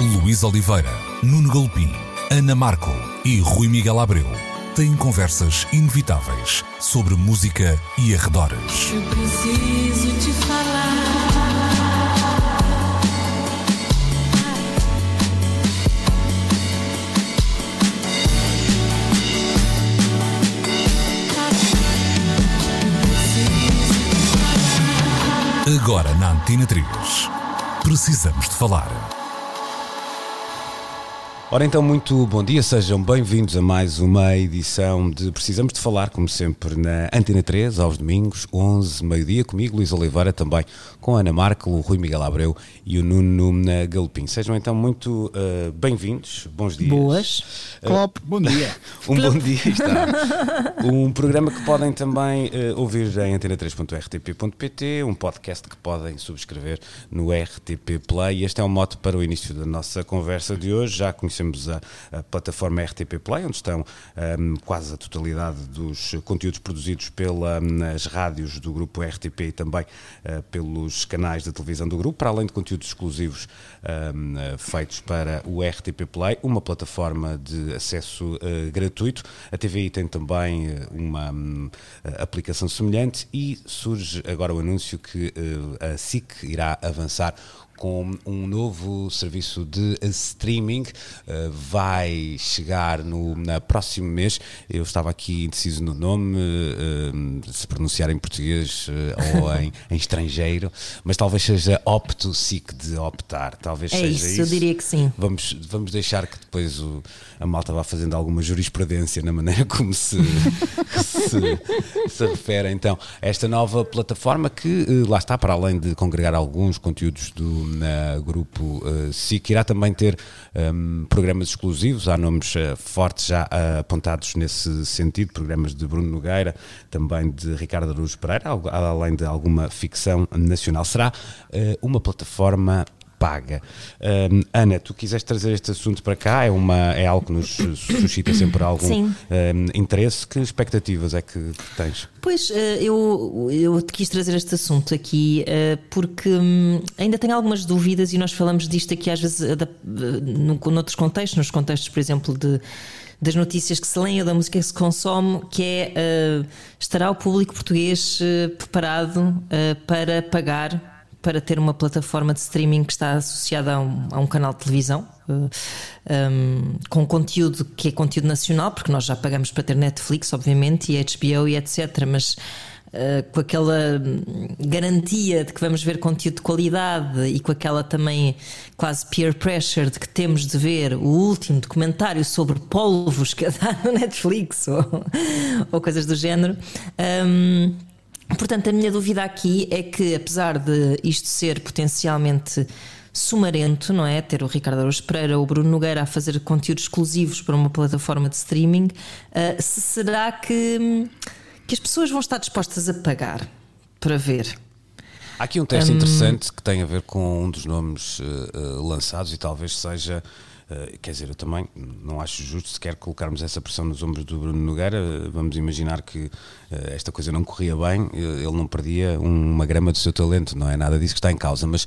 Luís Oliveira, Nuno Galopim, Ana Marco e Rui Miguel Abreu têm conversas inevitáveis sobre música e arredores. Eu preciso te falar. Agora na Antena 3. Precisamos de falar. Ora então, muito bom dia, sejam bem-vindos a mais uma edição de Precisamos de Falar, como sempre, na Antena 3, aos domingos, 11, meio-dia, comigo, Luís Oliveira, também com a Ana Marco, o Rui Miguel Abreu e o Nuno Galopim. Sejam então muito uh, bem-vindos, bons dias. Boas. Klopp, bom dia. Um bom dia, está. Um programa que podem também uh, ouvir em antena3.rtp.pt, um podcast que podem subscrever no RTP Play. Este é o mote para o início da nossa conversa de hoje. Já conhecemos a, a plataforma RTP Play, onde estão um, quase a totalidade dos conteúdos produzidos pelas rádios do grupo RTP e também uh, pelos canais de televisão do grupo, para além de conteúdos exclusivos um, feitos para o RTP Play, uma plataforma de acesso uh, gratuito. A TVI tem também uh, uma um, aplicação semelhante e surge agora o anúncio que uh, a SIC irá avançar com um novo serviço de streaming. Uh, vai chegar no na próximo mês. Eu estava aqui indeciso no nome, uh, se pronunciar em português uh, ou em, em, estrangeiro, mas talvez seja Opto SIC de optar. Talvez é seja isso, isso. eu diria que sim. Vamos, vamos deixar que depois o, a malta vá fazendo alguma jurisprudência na maneira como se, se, se refere então a esta nova plataforma que lá está, para além de congregar alguns conteúdos do na grupo uh, SIC. Irá também ter um, programas exclusivos, há nomes uh, fortes já uh, apontados nesse sentido, programas de Bruno Nogueira, também de Ricardo Araújo Pereira, além de alguma ficção nacional. Será uma plataforma paga. Um, Ana, tu quiseste trazer este assunto para cá, é, uma, é algo que nos suscita sempre algum um, interesse. Que expectativas é que, tens? Pois, eu, eu te quis trazer este assunto aqui porque hum, ainda tenho algumas dúvidas e nós falamos disto aqui às vezes noutros contextos, nos contextos, por exemplo, de das notícias que se leem ou da música que se consome, que é uh, estará o público português uh, preparado uh, para pagar para ter uma plataforma de streaming que está associada a um, a um canal de televisão. Um, com conteúdo que é conteúdo nacional, porque nós já pagamos para ter Netflix, obviamente, e HBO e etc. Mas Uh, com aquela garantia de que vamos ver conteúdo de qualidade e com aquela também quase peer pressure de que temos de ver o último documentário sobre polvos que dá no Netflix ou, ou coisas do género. Um, Portanto, a minha dúvida aqui é que, apesar de isto ser potencialmente sumarento, não é? Ter o Ricardo Araújo Pereira ou o Bruno Nogueira a fazer conteúdos exclusivos para uma plataforma de streaming, uh, se será que, que as pessoas vão estar dispostas a pagar para ver? Há aqui um teste um... interessante que tem a ver com um dos nomes uh, uh, lançados e talvez seja Uh, quer dizer, eu também não acho justo sequer colocarmos essa pressão nos ombros do Bruno Nogueira. Uh, vamos imaginar que uh, esta coisa não corria bem, ele não perdia uma grama do seu talento, não é nada disso que está em causa. Mas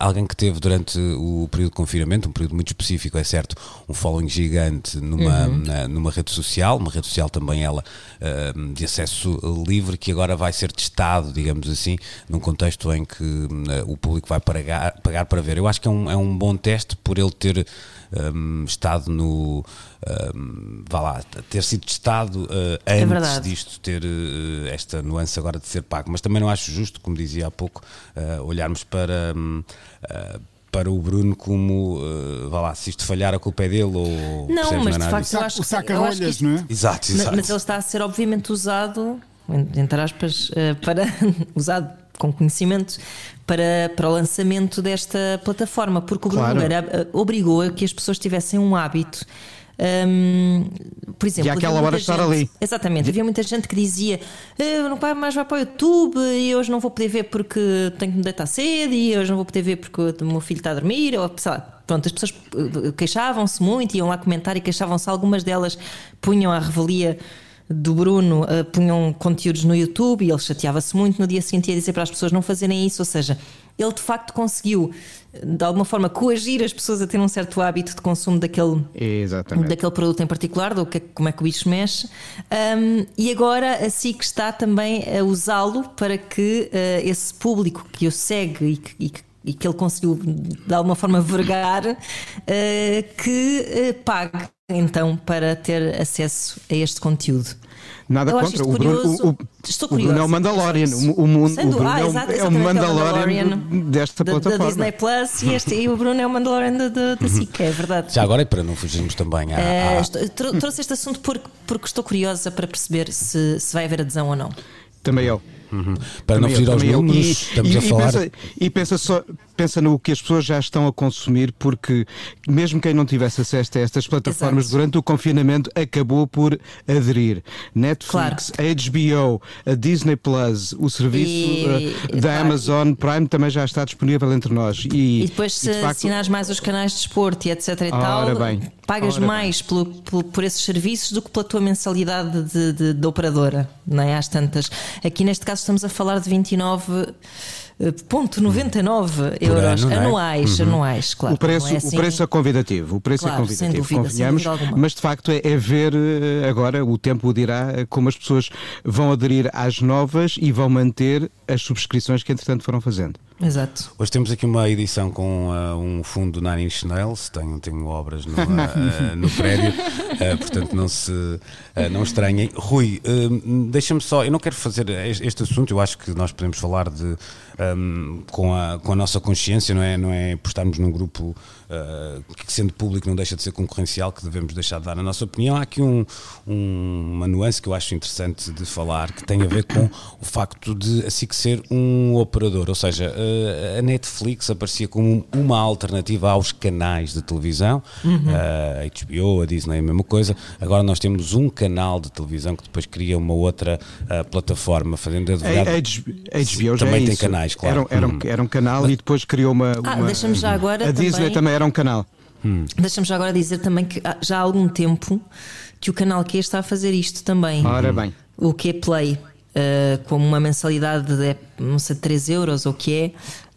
alguém que teve durante o período de confinamento, um período muito específico, é certo, um following gigante numa, uhum. na, numa rede social, uma rede social também ela de acesso livre, que agora vai ser testado, digamos assim, num contexto em que o público vai pagar, pagar para ver. Eu acho que é um, é um bom teste por ele ter um, estado no. Um, vá lá, ter sido testado uh, antes é disto ter uh, esta nuance agora de ser pago. Mas também não acho justo, como dizia há pouco, uh, olharmos para. Um, para o Bruno como, uh, vá lá, se isto falhar a culpa é dele ou não, mas não de facto eu acho o saca-rolhas, não é? Exato, exato. Mas, mas ele está a ser obviamente usado, entre aspas, uh, para usado com conhecimento para, para o lançamento desta plataforma, porque o Bruno claro. Nogueira obrigou a que as pessoas tivessem um hábito. Um, por exemplo, e àquela hora estar ali. Exatamente, havia muita gente que dizia eu não vai mais vai para o YouTube e hoje não vou poder ver porque tenho que me deitar cedo e hoje não vou poder ver porque o meu filho está a dormir. Ou, sei lá, pronto, as pessoas eh, queixavam-se muito, iam lá comentar e queixavam-se. Algumas delas punham a revelia do Bruno uh, punham conteúdos no YouTube e ele chateava-se muito no dia seguinte ia dizer para as pessoas não fazerem isso, ou seja, ele de facto conseguiu de alguma forma coagir as pessoas a ter um certo hábito de consumo daquele, Exatamente. daquele produto em particular, do que, como é que o bicho mexe, um, e agora a SIC está também a usá-lo para que uh, esse público que o segue e que, e que e que ele conseguiu de alguma forma vergar, uh, que uh, pague então para ter acesso a este conteúdo. Nada Eu contra. O Bruno, curioso. o, o, Estou o Bruno é o. Mandalorian. O, o mundo, o Bruno é, Ah, exato, é o exatamente, é o Mandalorian, Mandalorian desta da, da plataforma. Disney Plus e, este, e o Bruno é o Mandalorian da, SIC, é verdade. Já agora, e para não fugirmos também à. Eh, à- trou- trouxe este assunto porque, porque estou curiosa para perceber se, se vai haver adesão ou não. Também eu. Uhum. Para não Também fugir eu, aos números, estamos e, a falar. E pensa, e pensa só, pensa no que as pessoas já estão a consumir, porque mesmo quem não tivesse acesso a estas plataformas Exato. durante o confinamento acabou por aderir. Netflix, HBO, a Disney Plus, o serviço E- eh, da claro. Amazon Prime também já está disponível entre nós. E, E depois, se e de facto- assinares mais os canais de desporto e etc. e Ora tal, bem, pagas ora mais pelo- pelo- por esses serviços do que pela tua mensalidade de, de- de operadora, não é? Às tantas. Aqui neste caso estamos a falar de 29,99 euros ano, é? anuais, anuais, claro. o preço, não é assim- o preço é convidativo, o preço Claro, é convidativo, dúvida, convenhamos, mas de facto é, é ver eh, agora, o tempo dirá, eh, como as pessoas vão aderir às novas e vão manter as subscrições que entretanto foram fazendo. Exato. Hoje temos aqui uma edição com ah, um fundo do Nine Inch Nails, tenho, tenho obras no, ah, no prédio, ah, portanto não se não estranhem. Rui, deixa-me só, eu não quero fazer este assunto, eu acho que nós podemos falar de ahm, com, a, com a nossa consciência, não é, não é por estarmos num grupo que sendo público não deixa de ser concorrencial, que devemos deixar de dar a nossa opinião. Há aqui um, um- uma nuance que eu acho interessante de falar, que tem a ver com o facto de assim que ser um operador, ou seja, eh, a Netflix aparecia como uma alternativa aos canais de televisão, a HBO, a Disney, a mesma coisa. Agora nós temos um canal de televisão que depois cria uma outra ah, plataforma, fazendo A, advogado. a HBO já Também é tem isso. canais, claro. Era, um- era, um, Hum. era um canal e depois criou uma. Ah, uma- deixa-me já agora A Disney também- também era um canal. Deixa-me já agora dizer também que já há algum tempo que o canal Q está a fazer isto também. Ora bem. O Q Play, eh, como uma mensalidade de não sei, 3 euros ou o que é.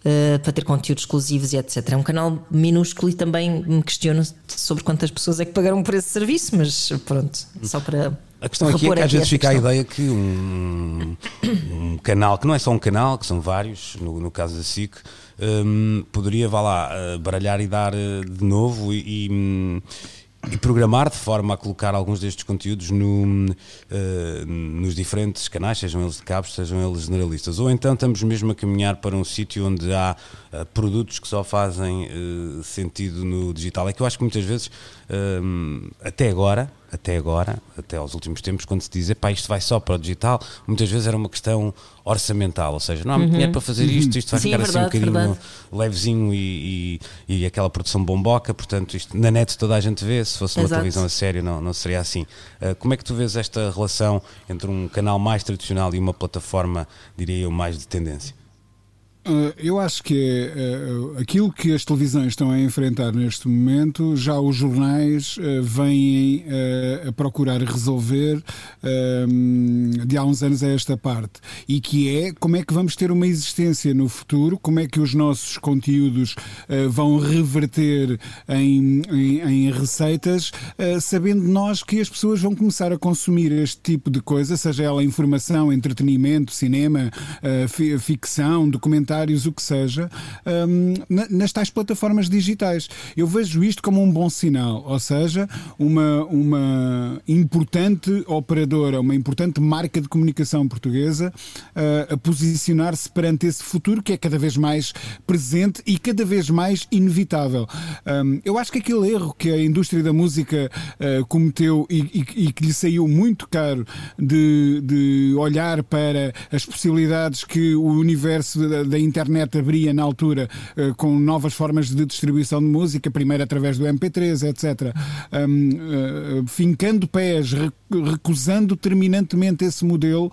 eh, para ter conteúdos exclusivos e etc. É um canal minúsculo e também me questiono sobre quantas pessoas é que pagaram por esse serviço, mas pronto, só para. A questão aqui é que às vezes fica a questão. ideia que um, um canal, que não é só um canal, que são vários, no, no caso da SIC, hum, poderia, vá lá, eh, baralhar e dar eh, de novo e, e, hum, e programar de forma a colocar alguns destes conteúdos no, eh, nos diferentes canais, sejam eles de cabos, sejam eles generalistas. Ou então estamos mesmo a caminhar para um sítio onde há eh, produtos que só fazem eh, sentido no digital. É que eu acho que muitas vezes, hum, até agora, até agora, até aos últimos tempos, quando se diz, pá, isto vai só para o digital, muitas vezes era uma questão orçamental, ou seja, não há muito dinheiro para fazer isto, isto vai Uhum. Sim, ficar é assim verdade, um bocadinho verdade. levezinho e, e, e aquela produção bomboca, portanto, isto na net toda a gente vê, se fosse uma Exato. televisão a sério não, não seria assim. Ah, como é que tu vês esta relação entre um canal mais tradicional e uma plataforma, diria eu, mais de tendência? Uh, Eu acho que uh, aquilo que as televisões estão a enfrentar neste momento, já os jornais uh, vêm a procurar resolver um, de há uns anos a esta parte. E que é como é que vamos ter uma existência no futuro, como é que os nossos conteúdos vão reverter em, em, em receitas, sabendo nós que as pessoas vão começar a consumir este tipo de coisa, seja ela informação, entretenimento, cinema, fi- ficção, documentários, o que seja, um, na- nas tais plataformas digitais. Eu vejo isto como um bom sinal, ou seja, uma, uma importante operadora, uma importante marca de comunicação portuguesa uh, a posicionar-se perante esse futuro que é cada vez mais presente e cada vez mais inevitável. Um, eu acho que aquele erro que a indústria da música uh, cometeu e, e- e que lhe saiu muito caro de, de olhar para as possibilidades que o universo da, da internet abria na altura uh, com novas formas de distribuição de música, primeiro através do MP3, etc. Um, fincando pés, re- recusando terminantemente esse modelo,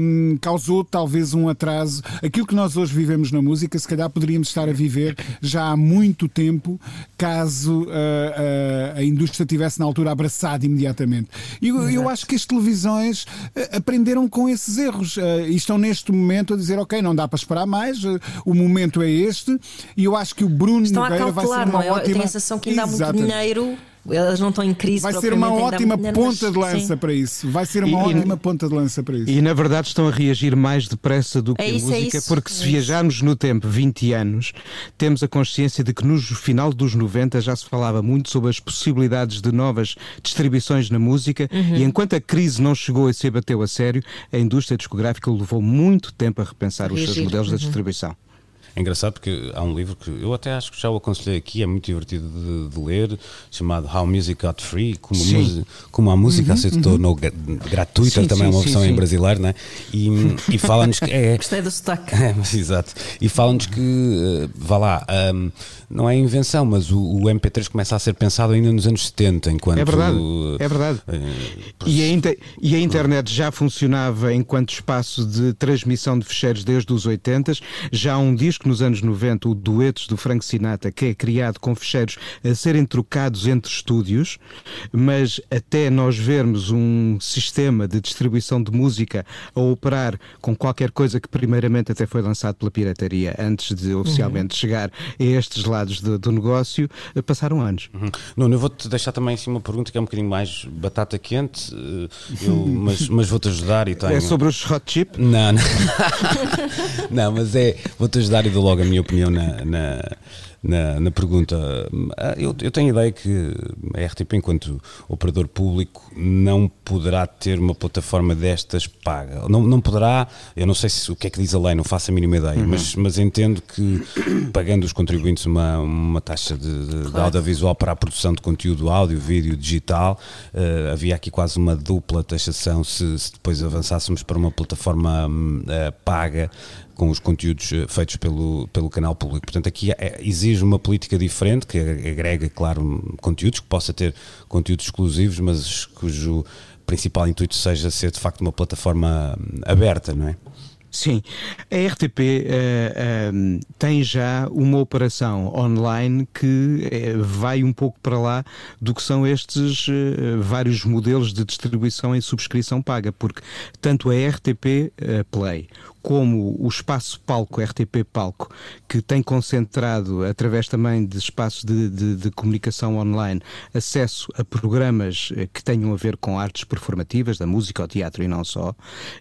um, causou talvez um atraso. Aquilo que nós hoje vivemos na música, se calhar poderíamos estar a viver já há muito tempo, caso uh, uh, a indústria tivesse na altura abraçado imediatamente. E eu, eu acho que as televisões aprenderam com esses erros uh, e estão neste momento a dizer: ok, não dá para esperar mais, o momento é este, e eu acho que o Bruno Estão a Nogueira vai ser calcular, uma não é? Eu ótima. tenho a sensação que ainda há muito Exatamente. dinheiro. Elas não estão em crise. Vai ser uma ainda ótima dinheiro, ponta mas- de lança sim. para isso. Vai ser uma E- e- ótima ponta de lança para isso. E na verdade estão a reagir mais depressa do que É a isso, é música, isso, porque é se isso. viajarmos no tempo 20 anos, temos a consciência de que no final dos 90 já se falava muito sobre as possibilidades de novas distribuições na música Uhum. e enquanto a crise não chegou e se abateu a sério, a indústria discográfica levou muito tempo a repensar os seus modelos de uhum. distribuição. É engraçado porque há um livro que eu até acho que já o aconselhei aqui, é muito divertido de, de ler, chamado How Music Got Free, como, a Sim. música, como a música se tornou gra- gratuita, Sim, também é sim, uma sim, versão em sim. brasileiro, né? e, e fala-nos que é, Gostei do sotaque. É, mas exato. E falam-nos que, eh, vá lá, ahm, não é invenção, mas o, o MP3 começa a ser pensado ainda nos anos 70, enquanto. É verdade, é verdade. eh, E a, inte- e a internet já funcionava enquanto espaço de transmissão de fecheiros desde os 80. Já há um disco nos anos 90, o Duetos do Frank Sinatra, que é criado com fecheiros a serem trocados entre estúdios, mas até nós vermos um sistema de distribuição de música a operar com qualquer coisa que primeiramente até foi lançado pela pirataria antes de oficialmente chegar a estes lados do, do negócio, passaram anos. Uhum. Nuno, eu vou-te deixar também assim uma pergunta que é um bocadinho mais batata quente, eh, eu- mas, mas vou-te ajudar e tenho. É sobre os hot chip? Não, não. não, mas é. Vou-te ajudar e dou logo a minha opinião na, na, na, na pergunta. Ah, Eu, eu tenho a ideia que a RTP, enquanto operador público, não poderá ter uma plataforma destas paga. Não, não poderá, eu não sei se, o que é que diz a lei, não faço a mínima ideia, mas, mas entendo que pagando os contribuintes uma, uma taxa de, de, de audiovisual para a produção de conteúdo áudio, vídeo, digital, eh, havia aqui quase uma dupla taxação se, se depois avançássemos para uma plataforma eh, paga com os conteúdos eh, feitos pelo, pelo canal público. Portanto, aqui é- exige uma política diferente que agrega, claro, um, conteúdos, que possa ter conteúdos exclusivos, mas cujo principal intuito seja ser de facto uma plataforma hum, aberta, não é? Sim, a RTP eh, eh, tem já uma operação online que eh, vai um pouco para lá do que são estes eh, vários modelos de distribuição em subscrição paga, porque tanto a RTP Play como o espaço palco, RTP Palco, que tem concentrado, através também de espaços de, de- de comunicação online, acesso a programas eh, que tenham a ver com artes performativas, da música ao teatro e não só,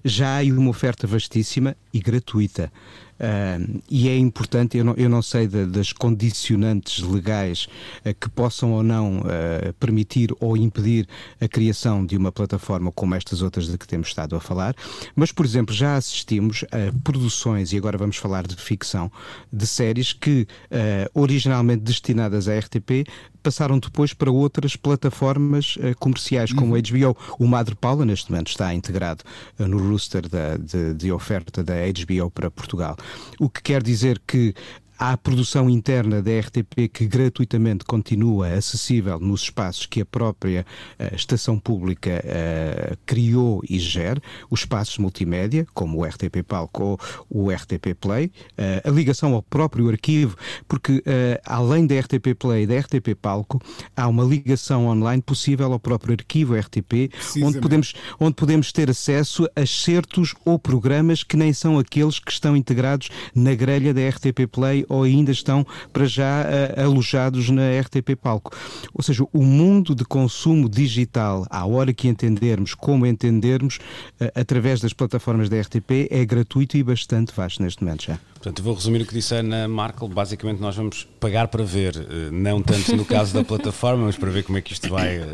já há uma oferta vastíssima e gratuita. Ah, e é importante, eu não, eu não sei da- das condicionantes legais ah, que possam ou não ah, permitir ou impedir a criação de uma plataforma como estas outras de que temos estado a falar, mas, por exemplo, já assistimos a produções, e agora vamos falar de ficção, de séries que, ah, originalmente destinadas à RTP, passaram depois para outras plataformas eh, comerciais, como a HBO. O Madre Paula, neste momento, está integrado eh, no roster da- de, de oferta da HBO para Portugal. O que quer dizer que Há a produção interna da RTP que gratuitamente continua acessível nos espaços que a própria eh, estação pública eh, criou e gera, os espaços multimédia, como o RTP Palco ou o RTP Play, eh, a ligação ao próprio arquivo, porque além da RTP Play e da RTP Palco, há uma ligação online possível ao próprio arquivo RTP, onde podemos, onde podemos ter acesso a certos ou programas que nem são aqueles que estão integrados na grelha da RTP Play ou ainda estão para já eh, alojados na RTP Palco. Ou seja, o mundo de consumo digital, à hora que entendermos, como entendermos, eh, através das plataformas da RTP, é gratuito e bastante vasto neste momento já. Portanto, vou resumir o que disse a Ana Markel. Basicamente, nós vamos pagar para ver, eh, não tanto no caso da plataforma, mas para ver como é que isto vai eh,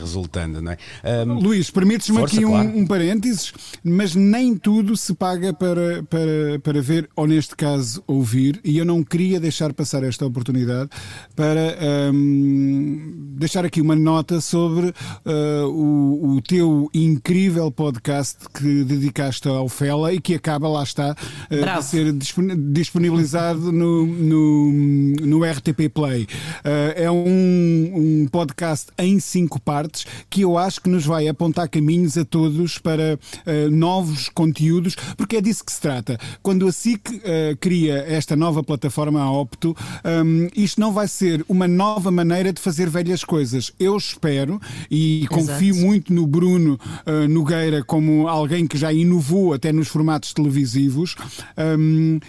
resultando, não é? Ahm, Luís, permites-me aqui um, claro. um parênteses, mas nem tudo se paga para, para, para ver, ou neste caso, ouvir, e eu não queria deixar passar esta oportunidade para hum, deixar aqui uma nota sobre ah, o, o teu incrível podcast que dedicaste ao Fela e que acaba, lá está, Bravo. de ser disponi- disponibilizado no, no, no RTP Play. Uh, é um, um, podcast em cinco partes que eu acho que nos vai apontar caminhos a todos para uh, novos conteúdos, porque é disso que se trata. Quando a SIC uh, cria esta nova plataforma, a Opto, um, isto não vai ser uma nova maneira de fazer velhas coisas. Eu espero e confio Exato. muito no Bruno Nogueira como alguém que já inovou até nos formatos televisivos. Um,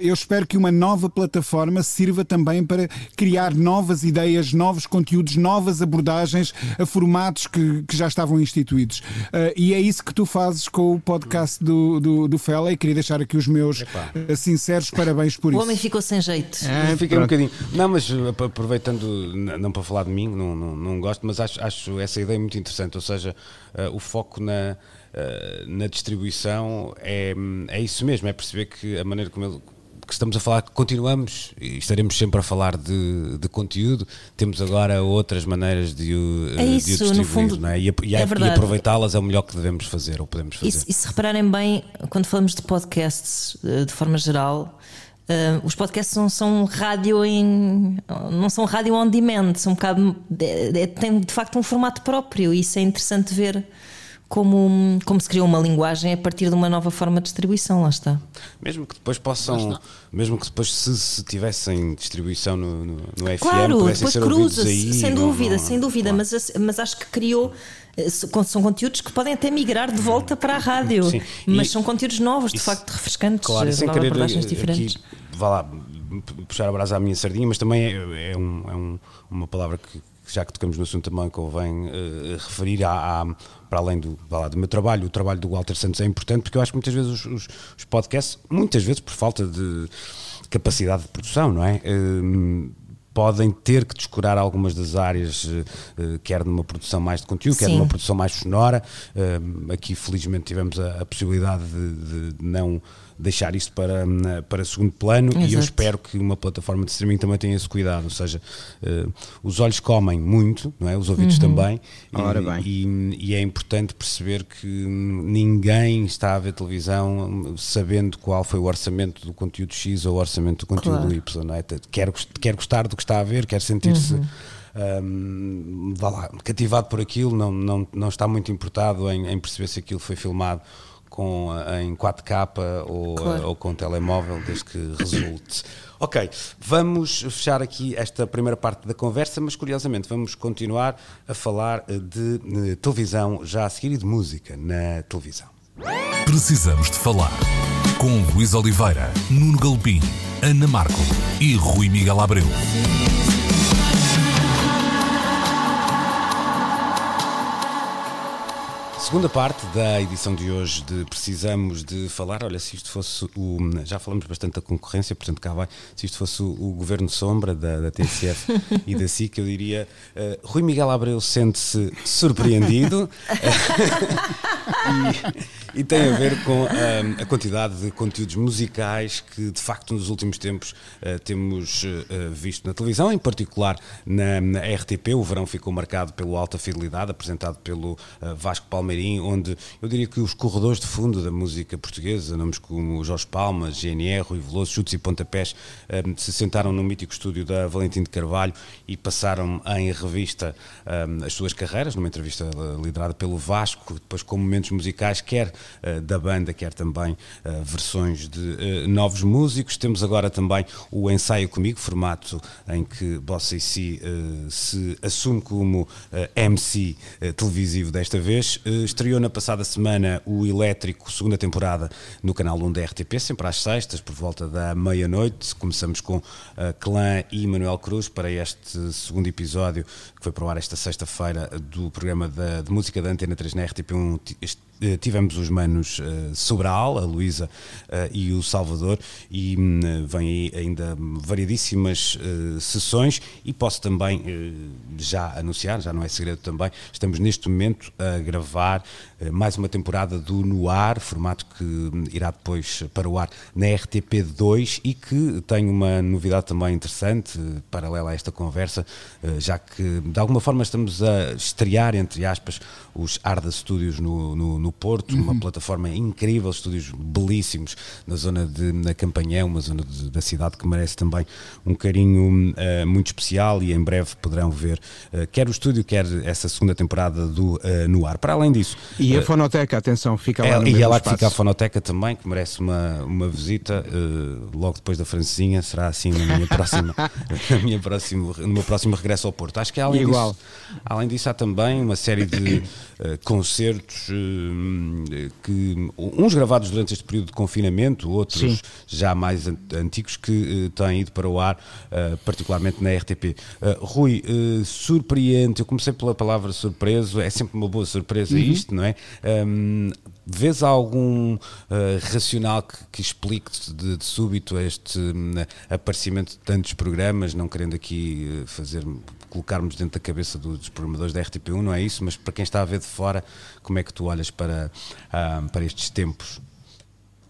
eu espero que uma nova plataforma sirva também para criar novas ideias, novos conteúdos, novas abordagens a formatos que, que já estavam instituídos. Uh, e é isso que tu fazes com o podcast do, do, do Fela e queria deixar aqui os meus uh, sinceros parabéns por o isso. O homem ficou sem jeito. É, fiquei um bocadinho. Não, mas aproveitando, não para falar de mim, não, não, não gosto, mas acho, acho essa ideia muito interessante, ou seja, uh, o foco na, na distribuição é, é isso mesmo, é perceber que a maneira como ele que estamos a falar, continuamos e estaremos sempre a falar de, de conteúdo, temos agora outras maneiras de o, é isso, de o distribuir fundo, não é? e, e, é e aproveitá-las é o melhor que devemos fazer ou podemos fazer. E, e se repararem bem, quando falamos de podcasts eh, de forma geral, Uh, os podcasts não são rádio em. não são rádio on demand, são um bocado. É, é, tem de facto um formato próprio e isso é interessante ver como, como se criou uma linguagem a partir de uma nova forma de distribuição, lá está. Mesmo que depois possam, mesmo que depois se, se tivessem distribuição no, no, no FM, claro, depois cruza-se, sem dúvida, não, sem dúvida, claro. mas, mas acho que criou eh, são conteúdos que podem até migrar de volta para a rádio, Sim. mas e, são conteúdos novos, de facto refrescantes, claro, sem querer abordagens diferentes. Aqui, vá lá, puxar a brasa à minha sardinha, mas também é, é, um, é um, uma palavra que já que tocamos no assunto também convém uh, referir à, à, para além do, lá, do meu trabalho, o trabalho do Walter Santos é importante porque eu acho que muitas vezes os, os, os podcasts, muitas vezes por falta de capacidade de produção, não é? Uh, podem ter que descurar algumas das áreas, uh, quer numa produção mais de conteúdo, Sim. quer numa produção mais sonora. Uh, aqui, felizmente, tivemos a, a possibilidade de, de não deixar isso para, para segundo plano Exato. e eu espero que uma plataforma de streaming também tenha esse cuidado, ou seja, uh, os olhos comem muito, não é? os ouvidos uhum. também, Ora e, bem. E, e, é importante perceber que ninguém está a ver televisão sabendo qual foi o orçamento do conteúdo X ou o orçamento do conteúdo claro. Y, não é? quer, quer gostar do que está a ver, quer sentir-se. Uhum. Um, lá, cativado por aquilo, não, não, não está muito importado em, em perceber se aquilo foi filmado com, em 4K ou, claro. ou com telemóvel, desde que resulte. Ok, vamos fechar aqui esta primeira parte da conversa, mas curiosamente vamos continuar a falar de, de televisão já a seguir e de música na televisão. Precisamos de falar com Luís Oliveira, Nuno Galpim, Ana Marco e Rui Miguel Abreu. Segunda parte da edição de hoje de Precisamos de Falar. Olha, se isto fosse o. Já falamos bastante da concorrência, portanto cá vai. Se isto fosse o, o governo sombra da, da TCF e da SIC, eu diria. Uh, Rui Miguel Abreu sente-se surpreendido. e, e, tem a ver com uh, a quantidade de conteúdos musicais que, de facto, nos últimos tempos uh, temos visto na televisão, em particular na, na, RTP. O verão ficou marcado pelo Alta Fidelidade, apresentado pelo Vasco Palmeiras onde eu diria que os corredores de fundo da música portuguesa, nomes como Jorge Palma, GNR, Rui Veloso, Chutes e Pontapés, um, se sentaram no mítico estúdio da Valentim de Carvalho e passaram em revista um, as suas carreiras, numa entrevista eh, liderada pelo Vasco, depois com momentos musicais, quer uh, da banda, quer também uh, versões de uh, novos músicos. Temos agora também o Ensaio Comigo, formato em que Bossa e Si se assume como MC televisivo desta vez estreou na passada semana o Elétrico, segunda temporada, no canal 1 da RTP, sempre às sextas, por volta da meia-noite. Começamos com uh, Clã e Manuel Cruz para este segundo episódio, que foi para o ar esta sexta-feira, do programa de, música da Antena 3 na RTP1. Eh, tivemos os manos uh, Sobral, a Luísa uh, e o Salvador, e uh, vem aí ainda variedíssimas uh, sessões. E posso também já anunciar, já não é segredo também, estamos neste momento a gravar ar mais uma temporada do No Ar, formato que hum, irá depois para o ar na RTP2 e que tem uma novidade também interessante, paralela a esta conversa, já que de alguma forma estamos a estrear, entre aspas, os Arda Studios no, no, no Porto, uhum. uma plataforma incrível, estúdios belíssimos na zona de na Campanhão, uma zona de, da cidade que merece também um carinho uh, muito especial e em breve poderão ver uh, quer o estúdio, quer essa segunda temporada do uh, No Ar. Para além disso. E a Fonoteca, atenção, fica lá é, no E é lá que fica a Fonoteca também, que merece uma, uma visita logo depois da Francesinha, será assim na minha próxima, na minha próximo, no meu próximo regresso ao Porto. Acho que além Igual. disso, além disso há também uma série de uh, concertos uh, que uns gravados durante este período de confinamento, outros Sim. já mais antigos que uh, têm ido para o ar, particularmente na RTP. Rui, surpreende, eu comecei pela palavra surpreso, é sempre uma boa surpresa uhum. isto, não é? Um, Vês algum uh, racional que, que explique de, de, súbito este um, aparecimento de tantos programas, não querendo aqui fazer colocarmos dentro da cabeça dos programadores da RTP1, não é isso? Mas para quem está a ver de fora, como é que tu olhas para, uh, para estes tempos?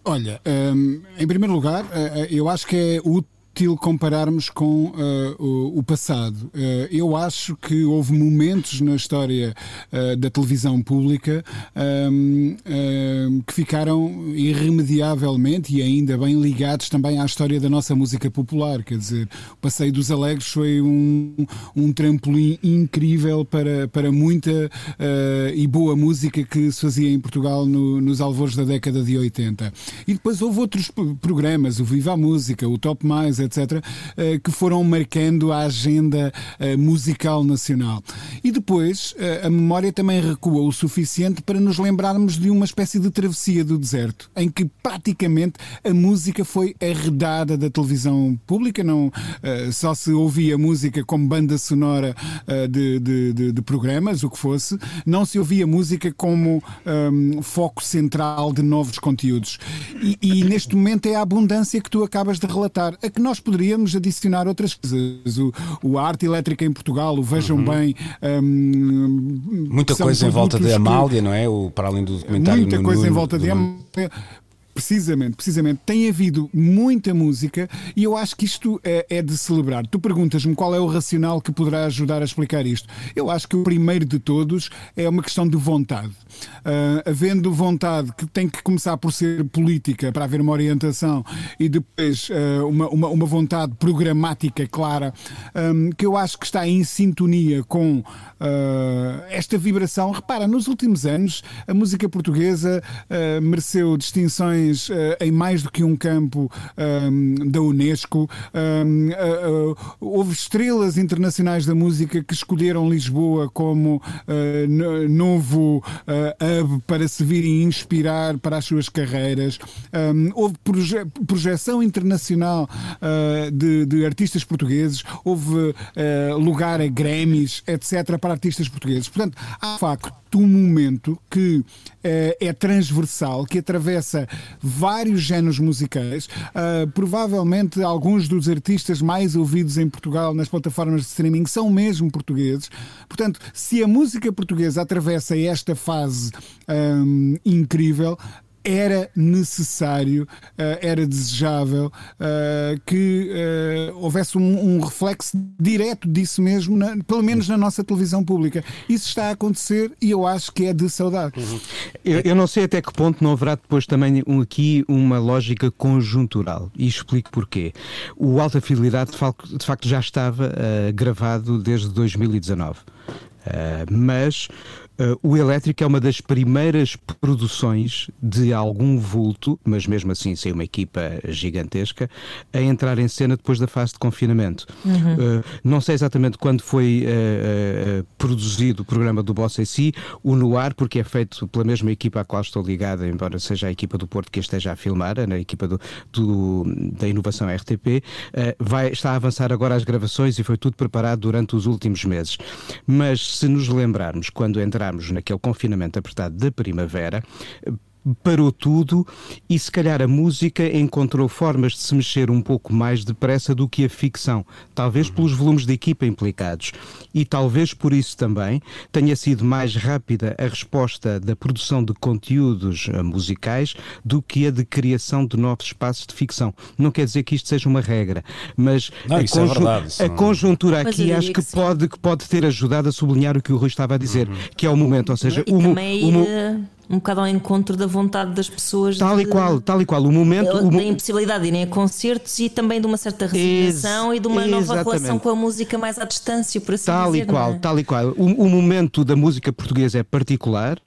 Olha, um, em primeiro lugar, uh, eu acho que é útil útil compararmos com uh, o, o, passado. Uh, eu acho que houve momentos na história uh, da televisão pública um, que ficaram irremediavelmente e ainda bem ligados também à história da nossa música popular. Quer dizer, o Passeio dos Alegres foi um, um trampolim incrível para, para muita e boa música que se fazia em Portugal no, nos alvores da década de 80. E depois houve outros programas, o Viva a Música, o Top Mais, etc., eh, que foram marcando a agenda eh, musical nacional. E depois eh, a memória também recua o suficiente para nos lembrarmos de uma espécie de travessia do deserto, em que praticamente a música foi arredada da televisão pública, não só se ouvia música como banda sonora de, de, de, de programas, o que fosse, não se ouvia música como um, foco central de novos conteúdos. E, e, neste momento é a abundância que tu acabas de relatar, a que nós nós poderíamos adicionar outras coisas. O, o a arte elétrica em Portugal, o Vejam uhum. Bem. Um, Muita coisa em volta de Amália, que... não é? O, para além do documentário. Muita coisa em volta de Amália Precisamente, precisamente. Tem havido muita música e eu acho que isto é, é de celebrar. Tu perguntas-me qual é o racional que poderá ajudar a explicar isto. Eu acho que o primeiro de todos é uma questão de vontade. Uh, havendo vontade que tem que começar por ser política para haver uma orientação e depois uh, uma, uma, uma, vontade programática clara, um, que eu acho que está em sintonia com uh, esta vibração. Repara, nos últimos anos a música portuguesa mereceu distinções uh, em mais do que um campo um, ehm, da Unesco. Um, uh, uh, houve estrelas internacionais da música que escolheram Lisboa como novo hub para se virem inspirar para as suas carreiras. Um, houve proje projeção internacional de, de, artistas portugueses, houve lugar a Grammys, etc., para artistas portugueses. Portanto, há facto um momento que é transversal, que atravessa vários géneros musicais. Uh, provavelmente alguns dos artistas mais ouvidos em Portugal nas plataformas de streaming são mesmo portugueses. Portanto, se a música portuguesa atravessa esta fase um, incrível, era necessário, eh, era desejável eh, que eh, houvesse um, reflexo direto disso mesmo, pelo menos na nossa televisão pública. Isso está a acontecer e eu acho que é de saudade. Uhum. Eu, eu, não sei até que ponto não haverá depois também aqui uma lógica conjuntural e explico porquê. O Alta Fidelidade de facto, já estava uh, gravado desde 2019. Uh, mas Uh, o Elétrico é uma das primeiras produções de algum vulto, mas mesmo assim sem uma equipa gigantesca, a entrar em cena depois da fase de confinamento. Uhum. Uh, não sei exatamente quando foi uh, produzido o programa do Bossa e Si, o Noir, porque é feito pela mesma equipa à qual estou ligada, embora seja a equipa do Porto que esteja a filmar, na equipa do, do, da inovação RTP, vai, está a avançar agora as gravações e foi tudo preparado durante os últimos meses. Mas se nos lembrarmos, quando entrar naquele confinamento apertado da primavera, parou tudo e se calhar a música encontrou formas de se mexer um pouco mais depressa do que a ficção, talvez pelos volumes de equipa implicados. E talvez por isso também tenha sido mais rápida a resposta da produção de conteúdos eh, musicais do que a de criação de novos espaços de ficção. Não quer dizer que isto seja uma regra, mas não, a, é verdade, a não... conjuntura aqui acho que, que pode, que pode ter ajudado a sublinhar o que o Rui estava a dizer, uhum. que é o momento, ou seja, e o, também o, um bocado ao encontro da vontade das pessoas. Tal de, e qual, tal e qual. O momento. Da, o da impossibilidade de irem a concertos e também de uma certa resignação Ex e de uma nova exatamente. relação com a música mais à distância, por assim tal dizer. E qual, é? Tal e qual, o, o, momento da música portuguesa é particular.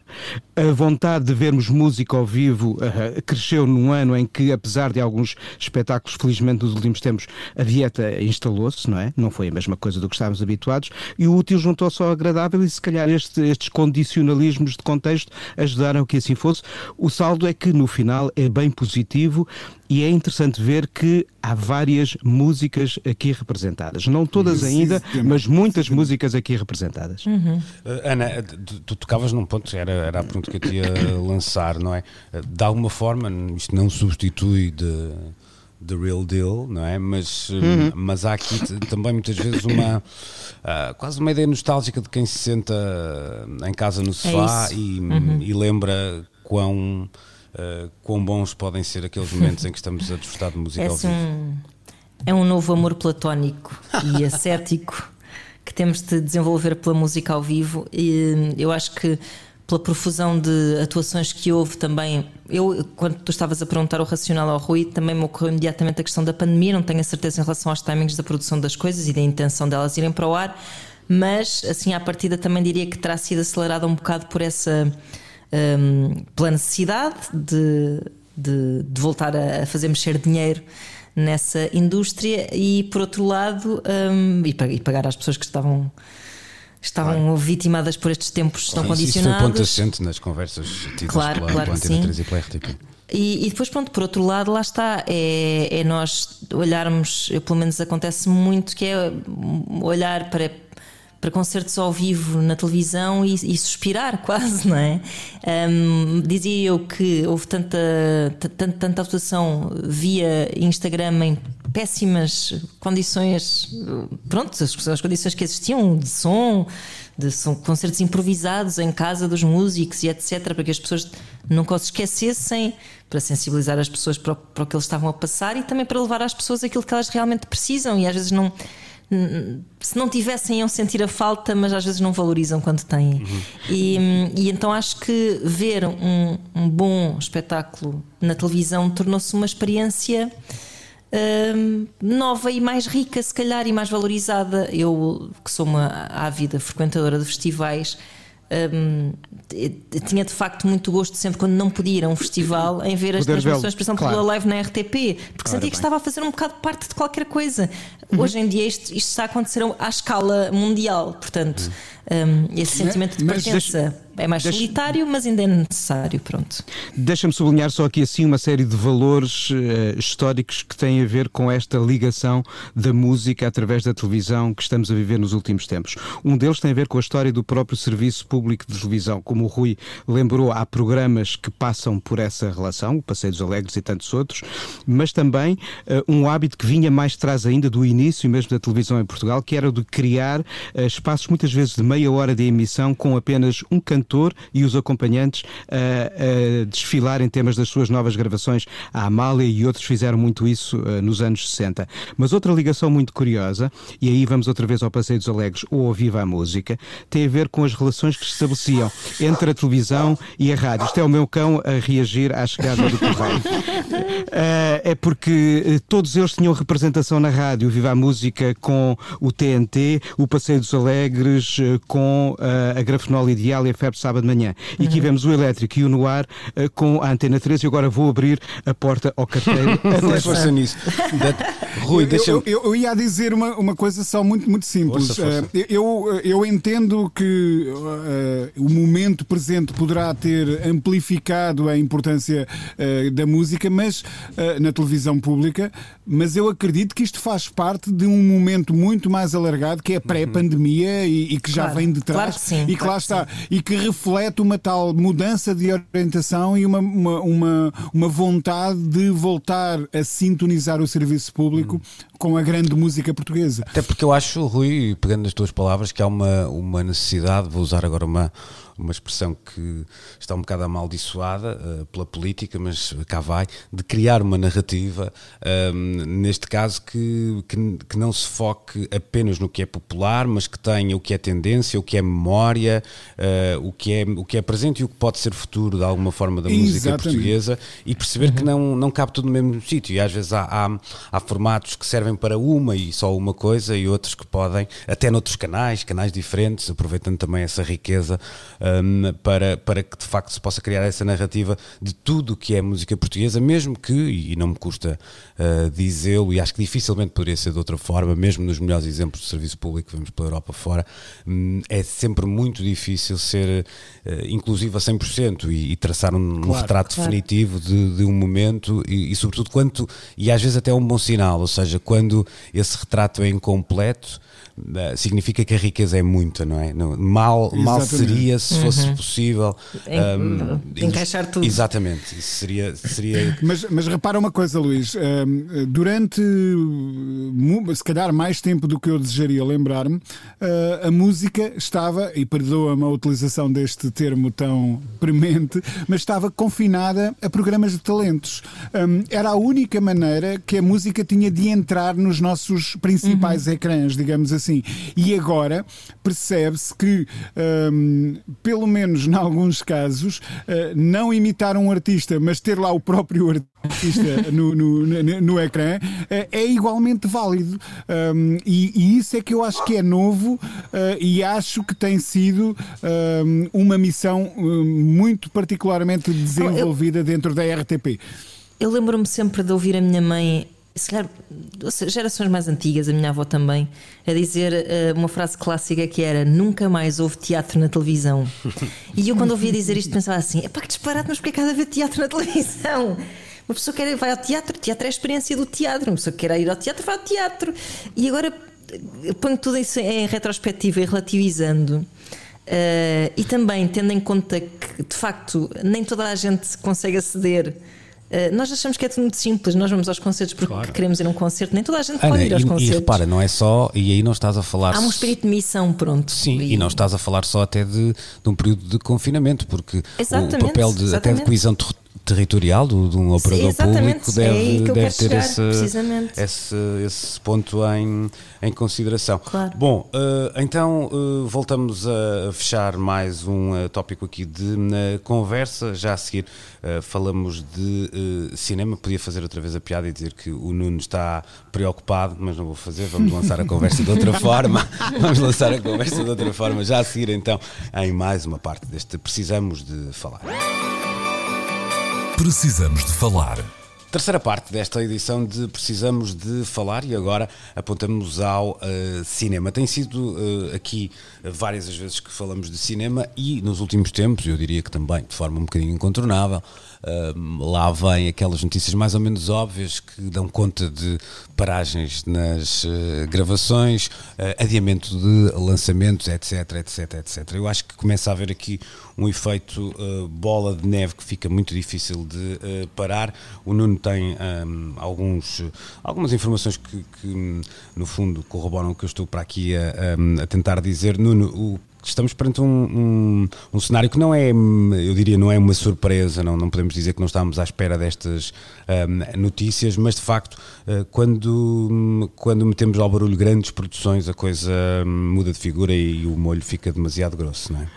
A vontade de vermos música ao vivo uh, cresceu num ano em que, apesar de alguns espetáculos, felizmente nos últimos tempos, a dieta instalou-se, não é? Não foi a mesma coisa do que estávamos habituados. E o útil juntou-se ao agradável e, se calhar, este, estes condicionalismos de contexto ajudaram que assim fosse. O saldo é que no final é bem positivo e é interessante ver que há várias músicas aqui representadas. Não todas ainda, mas muitas músicas aqui representadas. Uhum. Uh, Ana, tu, tu, tocavas num ponto, era, era a pergunta que eu te ia lançar, não é? Uh, de alguma forma, isto não substitui de the real deal, não é? Mas, uhum. mas há aqui também muitas vezes uma uh, quase uma ideia nostálgica de quem se senta em casa no é sofá é e, uhum. e, lembra quão, uh, quão bons podem ser aqueles momentos em que estamos a desfrutar de música é ao vivo. Um, é um novo amor platónico e ascético que temos de desenvolver pela música ao vivo e eu acho que pela profusão de atuações que houve também. Eu, quando tu estavas a perguntar o racional ao Rui, também me ocorreu imediatamente a questão da pandemia. Não tenho a certeza em relação aos timings da produção das coisas e da intenção delas irem para o ar, mas, assim, à partida também diria que terá sido acelerada um bocado por essa um, pela necessidade de, de, de voltar a fazer mexer dinheiro nessa indústria e, por outro lado, um, e pagar às pessoas que estavam estavam claro. vitimadas por estes tempos tão condicionados. Isso foi ponto assente nas conversas tidas claro, pela, claro Antena 3 e pela RTP. E, e, depois, pronto, por outro lado, lá está, é, é nós olharmos, eu, pelo menos acontece muito, que é olhar para para concertos ao vivo na televisão e, e suspirar quase, não é? Um, dizia eu que houve tanta, tanta, tanta atuação via Instagram em péssimas condições, pronto, as, as condições que existiam de som, de som, concertos improvisados em casa dos músicos e etc, para que as pessoas nunca se esquecessem, para sensibilizar as pessoas para o, para o que eles estavam a passar e também para levar às pessoas aquilo que elas realmente precisam e às vezes não se não tivessem iam sentir a falta, mas às vezes não valorizam quando têm. Uhum. E, e, então acho que ver um, um bom espetáculo na televisão tornou-se uma experiência um, nova e mais rica, se calhar, e mais valorizada. Eu, que sou uma ávida frequentadora de festivais, um, tinha de facto muito gosto sempre quando não podia ir a um festival em ver as Poder transmissões, por exemplo, claro. pela live na RTP, porque sentia bem. que estava a fazer um bocado parte de qualquer coisa. Uhum. Hoje em dia isto, isto, está a acontecer à escala mundial, portanto, uhum. Um, esse sentimento de pertença. É mais Deixa... solitário, mas ainda é necessário, pronto. Deixa-me sublinhar só aqui assim uma série de valores uh, históricos que têm a ver com esta ligação da música através da televisão que estamos a viver nos últimos tempos. Um deles tem a ver com a história do próprio serviço público de televisão. Como o Rui lembrou, há programas que passam por essa relação, o Passeio dos Alegres e tantos outros, mas também uh, um hábito que vinha mais atrás ainda do início mesmo da televisão em Portugal, que era o de criar uh, espaços muitas vezes de meia hora de emissão com apenas um cantor e os acompanhantes a, a desfilarem temas das suas novas gravações. A Amália e outros fizeram muito isso uh, nos anos 60. Mas outra ligação muito curiosa, e aí vamos outra vez ao Passeio dos Alegres ou ao Viva a Música, tem a ver com as relações que se estabeleciam entre a televisão e a rádio. Isto é o meu cão a reagir à chegada do correio. Uh, é porque uh, todos eles tinham representação na rádio, Viva a Música com o TNT, o Passeio dos Alegres com a Grafenol Ideal e a Febre sábado de manhã. E aqui uhum. vemos o elétrico e o no ar uh, com a antena 13 e agora vou abrir a porta ao carteiro. Força nisso. Rui, deixa eu, eu, eu, ia dizer uma, uma coisa só muito, muito simples. Força, força. Uh, eu, eu entendo que uh, o momento presente poderá ter amplificado a importância da música, mas na televisão pública, mas eu acredito que isto faz parte de um momento muito mais alargado que é pré-pandemia e, e, que já claro, vem de trás claro que sim, e que claro lá está e que reflete uma tal mudança de orientação e uma, uma, uma, uma vontade de voltar a sintonizar o serviço público hum. com a grande música portuguesa. Até porque eu acho, Rui, pegando nas tuas palavras, que há uma, uma necessidade, vou usar agora uma uma expressão que está um bocado amaldiçoada uh, pela política, mas cá vai, de criar uma narrativa, ehm, neste caso, que, que, que, não se foque apenas no que é popular, mas que tenha o que é tendência, o que é memória, uh, o, que é, o que é presente e o que pode ser futuro, de alguma forma, da música Exatamente. portuguesa, e perceber uhum. que não, não cabe tudo no mesmo sítio. E às vezes há, há, há formatos que servem para uma e só uma coisa, e outros que podem, até noutros canais, canais diferentes, aproveitando também essa riqueza. Uh, um, para, para que de facto se possa criar essa narrativa de tudo o que é música portuguesa, mesmo que, e não me custa uh, dizê-lo, e acho que dificilmente poderia ser de outra forma, mesmo nos melhores exemplos de serviço público que vemos pela Europa fora, um, é sempre muito difícil ser uh, inclusivo a 100% e, e traçar um, claro, um retrato claro. definitivo de, de, um momento e, e, sobretudo, quanto, e às vezes até é um bom sinal, ou seja, quando esse retrato é incompleto eh, significa que a riqueza é muita, não é? Mal, mal seria se fosse uhum. possível um, encaixar tudo. Exatamente, isso seria. seria... Mas, mas repara uma coisa, Luís, um, durante se calhar mais tempo do que eu desejaria lembrar-me, uh, a música estava, e perdoa-me a utilização deste termo tão premente, mas estava confinada a programas de talentos. Um, era a única maneira que a música tinha de entrar nos nossos principais uhum. ecrãs, digamos assim assim. E agora percebe-se que, um, pelo menos em alguns casos, uh, não imitar um artista, mas ter lá o próprio artista no, no, no, no ecrã uh, é igualmente válido. Um, e, e, isso é que eu acho que é novo uh, e acho que tem sido um, uma missão muito particularmente desenvolvida dentro da RTP. Eu lembro-me sempre de ouvir a minha mãe se calhar, gerações mais antigas, a minha avó também, a dizer uh, uma frase clássica que era nunca mais houve teatro na televisão. E eu quando ouvia dizer isto pensava assim, é pá que disparate, mas porque é que há de haver teatro na televisão? Uma pessoa quer vai ao teatro, teatro é a experiência do teatro, uma pessoa quer ir ao teatro, vai ao teatro. E agora ponho tudo isso em retrospectiva e relativizando. Uh, e também tendo em conta que de facto nem toda a gente consegue aceder Uh, nós achamos que é tudo muito simples. Nós vamos aos concertos porque claro. queremos ir a um concerto. Nem toda a gente Ana, pode ir aos e, concertos. E repara, não é só. E aí não estás a falar. Há um espírito de missão, pronto. Sim, e, e não estás a falar só até de, de um período de confinamento, porque exatamente, o papel de, até de coesão territorial de um operador Sim, público deve, é deve ter chegar, esse, esse, esse, ponto em, em consideração. Claro. Bom, uh, então uh, voltamos a fechar mais um uh, tópico aqui de conversa. Já a seguir falamos de cinema. Podia fazer outra vez a piada e dizer que o Nuno está preocupado, mas não vou fazer. Vamos lançar a conversa de outra forma. Vamos lançar a conversa de outra forma. Já a seguir, então, em mais uma parte deste Precisamos de Falar. Precisamos de falar. Terceira parte desta edição de Precisamos de Falar e agora apontamos ao uh, cinema. Tem sido uh, aqui várias as vezes que falamos de cinema e nos últimos tempos, eu diria que também de forma um bocadinho incontornável, lá vêm aquelas notícias mais ou menos óbvias que dão conta de paragens nas uh, gravações, uh, adiamento de lançamentos, etc, etc, etc. Eu acho que começa a haver aqui um efeito uh, bola de neve que fica muito difícil de parar. O Nuno tem um, alguns, algumas informações que, que, no fundo, corroboram o que eu estou para aqui a, a tentar dizer. Nuno, o estamos perante um, um, um, cenário que não é, eu diria, não é uma surpresa, não, não podemos dizer que não estamos à espera destas um, notícias, mas de facto, uh, quando, quando metemos ao barulho grandes produções, a coisa muda de figura e, e o molho fica demasiado grosso, não é?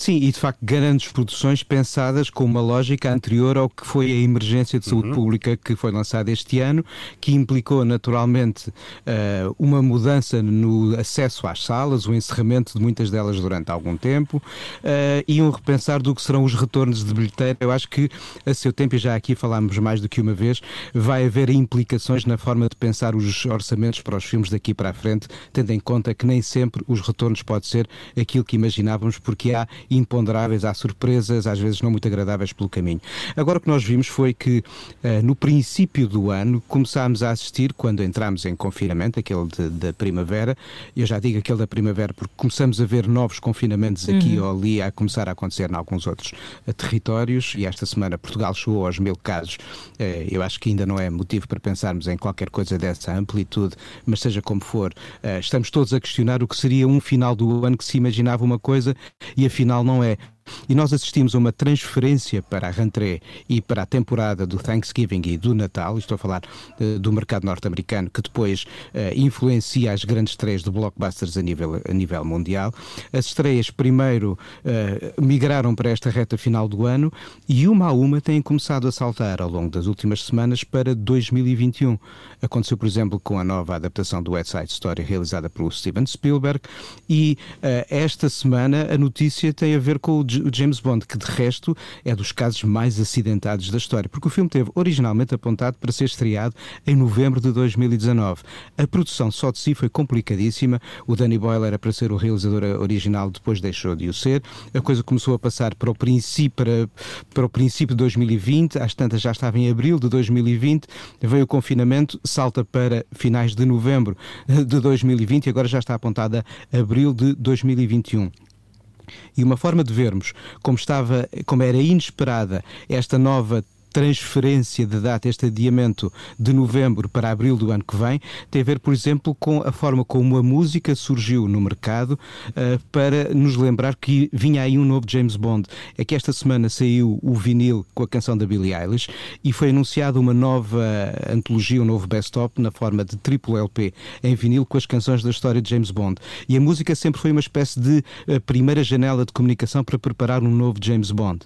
Sim, e de facto grandes produções pensadas com uma lógica anterior ao que foi a emergência de saúde uhum. pública que foi lançada este ano, que implicou naturalmente uh, uma mudança no acesso às salas, o encerramento de muitas delas durante algum tempo uh, e um repensar do que serão os retornos de bilheteira. Eu acho que a seu tempo, e já aqui falámos mais do que uma vez, vai haver implicações na forma de pensar os orçamentos para os filmes daqui para a frente, tendo em conta que nem sempre os retornos podem ser aquilo que imaginávamos, porque há imponderáveis, há surpresas, às vezes não muito agradáveis pelo caminho. Agora o que nós vimos foi que uh, no princípio do ano começámos a assistir, quando entramos em confinamento, aquele da primavera, eu já digo aquele da primavera porque começamos a ver novos confinamentos aqui uhum. ou ali a começar a acontecer em alguns outros uh, territórios e esta semana Portugal chegou aos mil casos. Uh, eu acho que ainda não é motivo para pensarmos em qualquer coisa dessa amplitude, mas seja como for, estamos todos a questionar o que seria um final do ano que se imaginava uma coisa e afinal não é. E nós assistimos a uma transferência para a rentrée e para a temporada do Thanksgiving e do Natal, estou a falar uh, do mercado norte-americano, que depois uh, influencia as grandes estreias de blockbusters a nível, a nível mundial. As estreias primeiro uh, migraram para esta reta final do ano e uma a uma têm começado a saltar ao longo das últimas semanas para 2021. Aconteceu, por exemplo, com a nova adaptação do West Side Story realizada por Steven Spielberg e esta semana a notícia tem a ver com o o James Bond, que de resto é dos casos mais acidentados da história, porque o filme teve originalmente apontado para ser estreado em novembro de 2019. A produção só de si foi complicadíssima, o Danny Boyle era para ser o realizador original, depois deixou de o ser, a coisa começou a passar para o princípio, para, para o princípio de 2020, às tantas já estava em abril de 2020, veio o confinamento, salta para finais de novembro de 2020 e agora já está apontada abril de 2021. E uma forma de vermos como estava, como era inesperada esta nova transferência de data, este adiamento de novembro para abril do ano que vem, tem a ver, por exemplo, com a forma como a música surgiu no mercado uh, para nos lembrar que vinha aí um novo James Bond. É que esta semana saiu o vinil com a canção da Billie Eilish e foi anunciada uma nova antologia, um novo best-of na forma de triplo LP em vinil com as canções da história de James Bond. E a música sempre foi uma espécie de uh, primeira janela de comunicação para preparar um novo James Bond.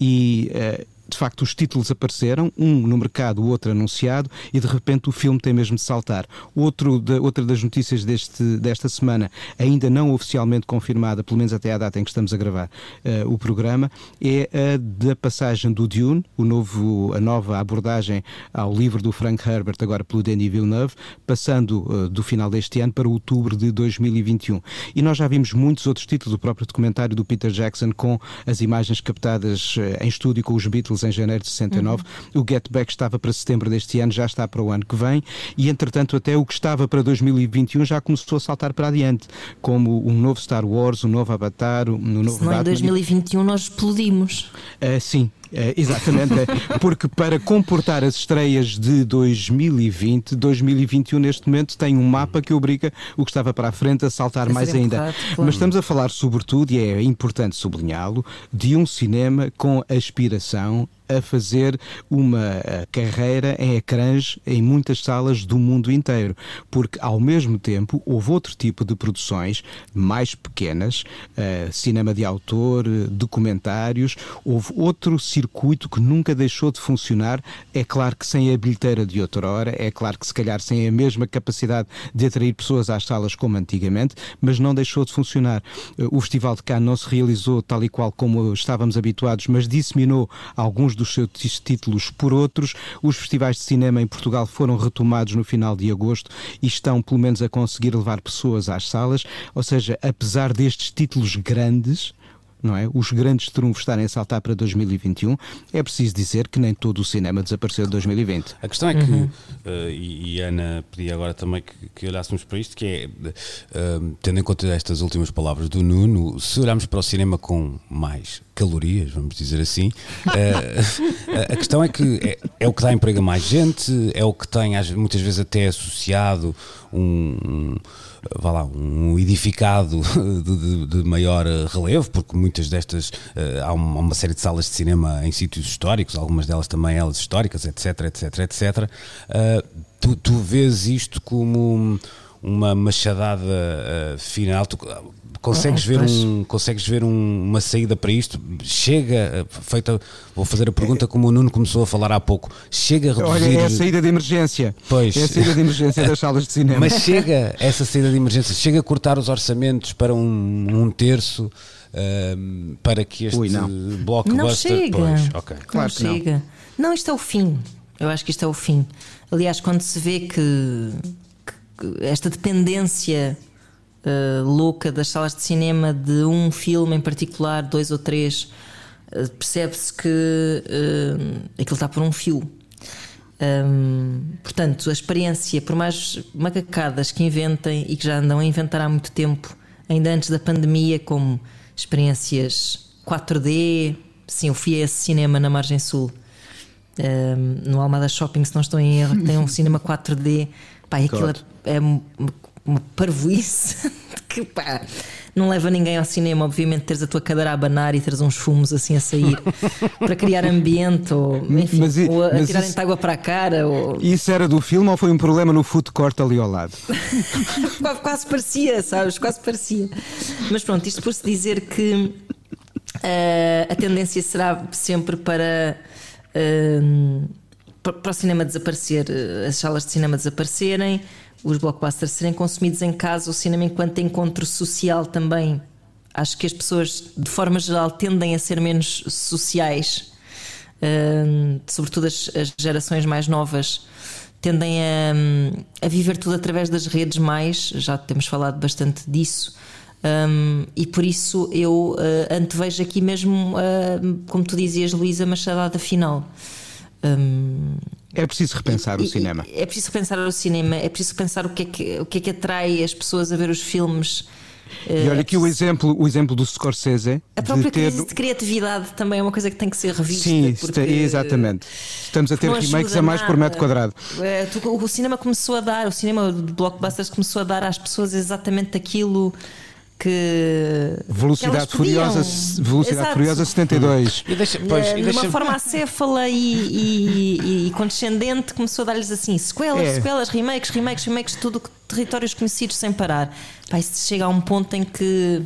E uh, de facto os títulos apareceram, um no mercado, o outro anunciado, e de repente o filme tem mesmo de saltar. Outro de, outra das notícias deste, desta semana, ainda não oficialmente confirmada, pelo menos até à data em que estamos a gravar uh, o programa, é a da passagem do Dune, o novo, a nova abordagem ao livro do Frank Herbert, agora pelo Denis Villeneuve, passando uh, do final deste ano para outubro de 2021. E nós já vimos muitos outros títulos, o próprio documentário do Peter Jackson com as imagens captadas uh, em estúdio com os Beatles em janeiro de 69. Uhum. O Get Back estava para setembro deste ano, já está para o ano que vem. E, entretanto, até o que estava para 2021 já começou a saltar para adiante, como um novo Star Wars, um novo Avatar, um novo Senão Batman. em 2021 nós explodimos. Uh, sim, é, exatamente, é, porque para comportar as estreias de 2020, 2021 neste momento tem um mapa que obriga o que estava para a frente a saltar mais ainda. Claro. Mas estamos a falar, sobretudo, e é importante sublinhá-lo, de um cinema com aspiração a fazer uma eh, carreira em ecrãs em muitas salas do mundo inteiro, porque ao mesmo tempo houve outro tipo de produções mais pequenas, uh, cinema de autor, documentários, houve outro circuito que nunca deixou de funcionar, é claro que sem a bilheteira de outrora, é claro que se calhar sem a mesma capacidade de atrair pessoas às salas como antigamente, mas não deixou de funcionar. Uh, o Festival de Cannes não se realizou tal e qual como estávamos habituados, mas disseminou alguns dos dos seus títulos por outros. Os festivais de cinema em Portugal foram retomados no final de agosto e estão, pelo menos, a conseguir levar pessoas às salas. Ou seja, apesar destes títulos grandes, não é? Os grandes trunfos estarem a saltar para 2021, é preciso dizer que nem todo o cinema desapareceu de 2020. A questão é que, uhum. uh, e, e, Ana pedia agora também que, que olhássemos para isto, que é, uh, tendo em conta estas últimas palavras do Nuno, se olharmos para o cinema com mais calorias, vamos dizer assim, uh, a questão é que é, é, o que dá emprego a mais gente, é o que tem muitas vezes até associado um, um vá lá, um edificado de, de, de, maior relevo, porque muitas destas uh, há uma, uma, série de salas de cinema em sítios históricos, algumas delas também elas históricas, etc, etc, etc. Uh, tu, tu vês isto como uma machadada uh, final. Tu, consegues ver, um, consegues ver um, uma saída para isto? Chega, eh, feita, vou fazer a pergunta como o Nuno começou a falar há pouco, chega a reduzir... Olha, é a saída de emergência. Pois. É a saída de emergência das salas de cinema. Mas chega essa saída de emergência, chega a cortar os orçamentos para um, um terço... Um, ehm, para que este Ui, não. blockbuster. Não chega. Pois, okay. Claro não chega. Não. não, isto é o fim. Eu acho que isto é o fim. Aliás, quando se vê que, que esta dependência uh, louca das salas de cinema de um filme em particular, dois ou três, uh, percebe-se que uh, aquilo está por um fio. Um, portanto, a experiência, por mais macacadas que inventem e que já andam a inventar há muito tempo, ainda antes da pandemia, como experiências 4D, sim, eu fui a esse cinema na Margem Sul, um, no Almada Shopping, se não estou em erro, tem um cinema 4D, pá, aquilo é uma, uma parvoíce que pá não leva ninguém ao cinema, obviamente, teres a tua cadeira a abanar e teres uns fumos assim a sair para criar ambiente ou, enfim, mas, ou a tirarem isso, água para a cara. Ou... Isso era do filme ou foi um problema no food court ali ao lado? Quase parecia, sabes? Quase parecia. Mas pronto, isto por se dizer que uh, a tendência será sempre para. Uh, para o cinema desaparecer, eh, as salas de cinema desaparecerem, os blockbusters serem consumidos em casa, o cinema enquanto encontro social também. Acho que as pessoas, de forma geral, tendem a ser menos sociais, uh, sobretudo as, as, gerações mais novas, tendem a, a, viver tudo através das redes mais, já temos falado bastante disso. Um, e por isso eu uh, antevejo aqui mesmo, uh, como tu dizias, Luísa, uma chamada final. Um, é preciso repensar e, o cinema. É preciso repensar o cinema, é preciso pensar o que é que, o que, é que atrai as pessoas a ver os filmes. E olha aqui o exemplo, o exemplo do Scorsese. A própria ter... crise de criatividade também é uma coisa que tem que ser revista. Sim, porque... exatamente. Estamos a ter remakes a mais nada. por metro quadrado. É, o cinema começou a dar, o cinema de blockbusters começou a dar às pessoas exatamente aquilo que. Velocidade que Furiosa, Velocidade Furiosa 72. E deixa, pois, e de deixa... uma forma acéfala e, e, e, condescendente, começou a dar-lhes assim sequelas, é. sequelas, remakes, remakes, remakes, tudo territórios conhecidos sem parar. Pá, isso chega a um ponto em que.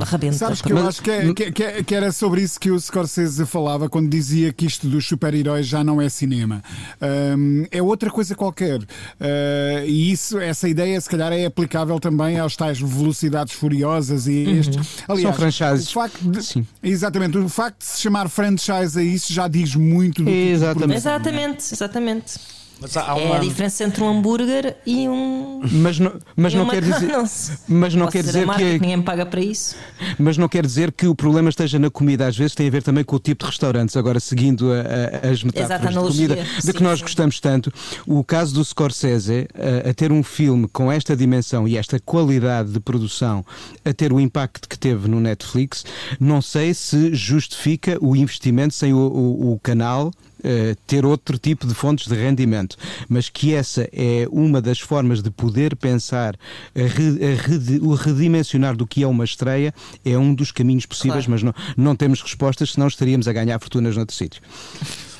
Arrebenta. Sabes que eu acho que, é, que, é, que, era sobre isso que o Scorsese falava quando dizia que isto dos super-heróis já não é cinema. Um, é outra coisa qualquer. Uh, e isso, essa ideia, se calhar, é aplicável também aos tais velocidades furiosas e uhum. este. Aliás, São franchises. O facto de, Sim. Exatamente. O facto de se chamar franchise a isso já diz muito do Exatamente. Tipo exatamente, exatamente. Uma... É a diferença entre um hambúrguer e um. Mas não, mas não quer dizer. Mas não quer dizer que. Ninguém paga para isso. Mas não quer dizer que o problema esteja na comida. Às vezes tem a ver também com o tipo de restaurantes. Agora, seguindo a, a, as metáforas de comida de sim, que nós sim. gostamos tanto, o caso do Scorsese, a, a, ter um filme com esta dimensão e esta qualidade de produção, a ter o impacto que teve no Netflix, não sei se justifica o investimento sem o, o, o canal uh, ter outro tipo de fontes de rendimento, mas que essa é uma das formas de poder pensar a re, a redi, o redimensionar do que é uma estreia, é um dos caminhos possíveis, claro. mas não, não temos respostas, senão estaríamos a ganhar fortunas noutros sítios.